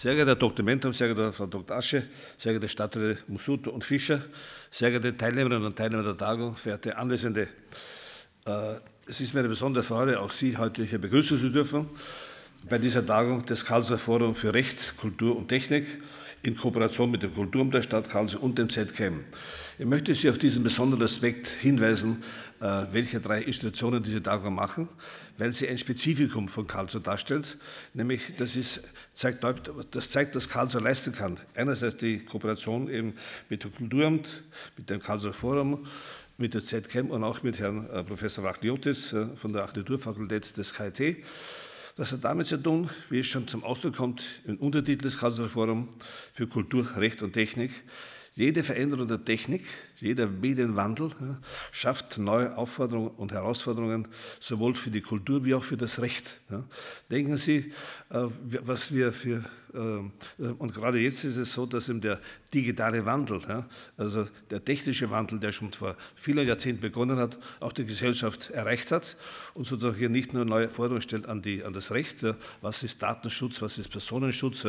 Sehr geehrter Dr. Mentum, sehr geehrte Frau Dr. Asche, sehr geehrte Stadträte Musuto und Fischer, sehr geehrte Teilnehmerinnen und Teilnehmer der Tagung, verehrte Anwesende. Äh, es ist mir eine besondere Freude, auch Sie heute hier begrüßen zu dürfen bei dieser Tagung des Karlsruher Forum für Recht, Kultur und Technik in Kooperation mit dem Kulturamt der Stadt Karlsruhe und dem ZKM. Ich möchte Sie auf diesen besonderen Aspekt hinweisen, äh, welche drei Institutionen diese Tagung machen, weil sie ein Spezifikum von Karlsruhe darstellt, nämlich das, ist, zeigt, das zeigt, dass Karlsruhe leisten kann. Einerseits die Kooperation eben mit dem Kulturamt, mit dem Karlsruher Forum, mit der ZKM und auch mit Herrn äh, Professor Wachliotis äh, von der Architekturfakultät des KIT. Das hat damit zu tun, wie es schon zum Ausdruck kommt im Untertitel des Karlsruher Forum für Kultur, Recht und Technik, jede Veränderung der Technik, jeder Medienwandel schafft neue Aufforderungen und Herausforderungen, sowohl für die Kultur wie auch für das Recht. Denken Sie, äh, was wir für ähm, und gerade jetzt ist es so, dass eben der digitale Wandel, also der technische Wandel, der schon vor vielen Jahrzehnten begonnen hat, auch die Gesellschaft erreicht hat und sozusagen hier nicht nur neue Forderungen stellt an, die, an das Recht, was ist Datenschutz, was ist Personenschutz,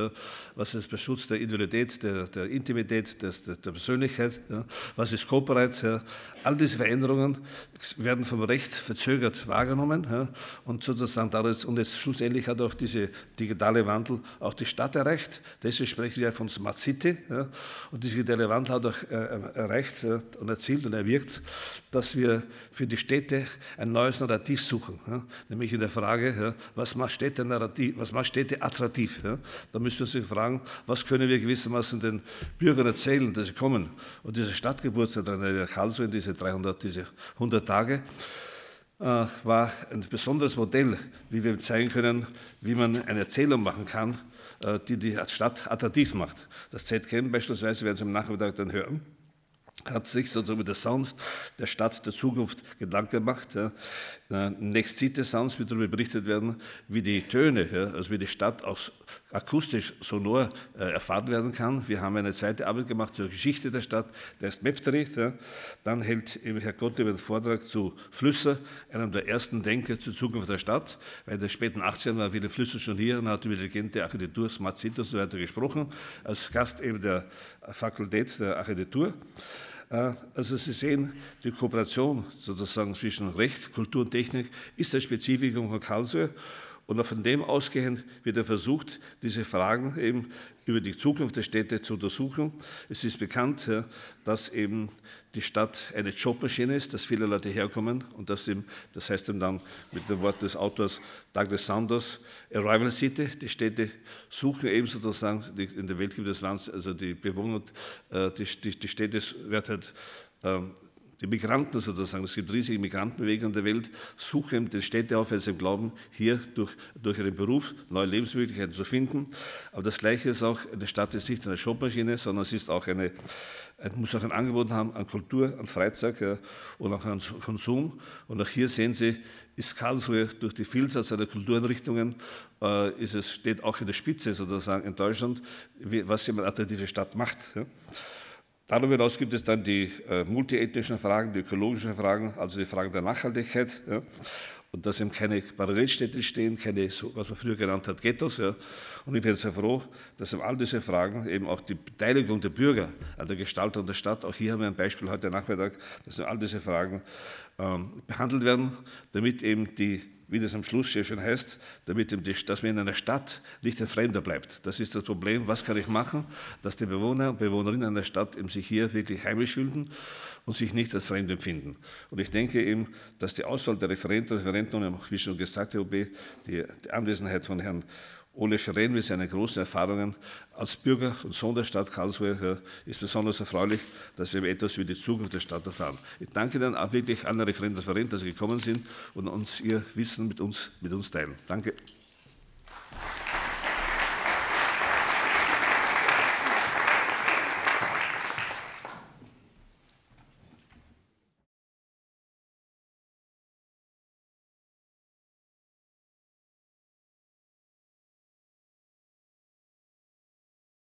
was ist der Schutz der Individualität, der, der Intimität, des, der, der Persönlichkeit, was ist Copyright. All diese Veränderungen werden vom Recht verzögert wahrgenommen und sozusagen dadurch, und jetzt schlussendlich hat auch dieser digitale Wandel auch die Stadt erreicht. Deswegen sprechen wir von Smart City. Ja. Und diese Relevanz hat auch äh, erreicht ja, und erzielt und erwirkt, dass wir für die Städte ein neues Narrativ suchen. Ja. Nämlich in der Frage, was macht Städte, Narrativ, was macht Städte attraktiv? Da müssen wir uns fragen, was können wir gewissermaßen den Bürgern erzählen, dass sie kommen. Und diese Stadtgeburtstag in Karlsruhe, diese 300, diese 100 Tage, äh, war ein besonderes Modell, wie wir zeigen können, wie man eine Erzählung machen kann, äh, die die Stadt attraktiv macht. Das ZKM beispielsweise werden Sie am Nachmittag dann hören hat sich sozusagen mit der Sound der Stadt der Zukunft Gedanken gemacht. Ja. Next City Sounds wird darüber berichtet werden, wie die Töne, ja, also wie die Stadt auch akustisch, sonor äh, erfahren werden kann. Wir haben eine zweite Arbeit gemacht zur Geschichte der Stadt, der ist Maptery. Ja. Dann hält Herr Gott über den Vortrag zu Flüsse, einem der ersten Denker zur Zukunft der Stadt. Weil in den späten 80ern waren viele Flüsse schon hier und hat über die Legende Architektur, Smart City und so weiter gesprochen, als Gast eben der Fakultät der Architektur. Äh, also Sie sehen, die Kooperation sozusagen zwischen Recht, Kultur und Technik ist ein Spezifikum von Karlsruhe. Und von dem ausgehend wird er versucht, diese Fragen eben über die Zukunft der Städte zu untersuchen. Es ist bekannt, dass eben die Stadt eine Jobmaschine ist, dass viele Leute herkommen und dass eben, das heißt eben dann mit dem Wort des Autors Douglas Sanders, Arrival City, die Städte suchen eben sozusagen, in der Welt gibt es also die Bewohner, äh, die, die, die Städte werden halt ähm, die Migranten sozusagen, es gibt riesige Migrantenwege in der Welt, suchen die Städte auf, weil sie glauben, hier durch, durch ihren Beruf neue Lebensmöglichkeiten zu finden. Aber das Gleiche ist auch, eine Stadt ist nicht eine Shopmaschine, sondern es ist auch eine, muss auch ein Angebot haben an Kultur, an Freizeit ja, und auch an Konsum. Und auch hier sehen Sie, ist Karlsruhe durch die Vielzahl seiner Kultureinrichtungen, äh, ist es, steht auch in der Spitze sozusagen in Deutschland, wie, was eine attraktive Stadt macht. Ja. Darüber hinaus gibt es dann die äh, multiethnischen Fragen, die ökologischen Fragen, also die Fragen der Nachhaltigkeit. Ja. Und dass eben keine Parallelstädte stehen, keine, was man früher genannt hat, Ghettos. Ja. Und ich bin sehr froh, dass eben all diese Fragen, eben auch die Beteiligung der Bürger an der Gestaltung der Stadt, auch hier haben wir ein Beispiel heute Nachmittag, dass all diese Fragen ähm, behandelt werden, damit eben die wie das am Schluss sehr schön heißt, damit, dass man in einer Stadt nicht ein Fremder bleibt. Das ist das Problem. Was kann ich machen, dass die Bewohner und Bewohnerinnen einer Stadt eben sich hier wirklich heimisch fühlen und sich nicht als fremd empfinden. Und ich denke eben, dass die Auswahl der Referenten Referenten, und wie schon gesagt, Herr OB, die, die Anwesenheit von Herrn Ole Scheren mit seinen großen Erfahrungen als Bürger und Sohn der Stadt Karlsruhe ist besonders erfreulich, dass wir etwas über die Zukunft der Stadt erfahren. Ich danke Ihnen auch wirklich allen Referenten und Referenten, dass Sie gekommen sind und uns Ihr Wissen mit uns, mit uns teilen. Danke.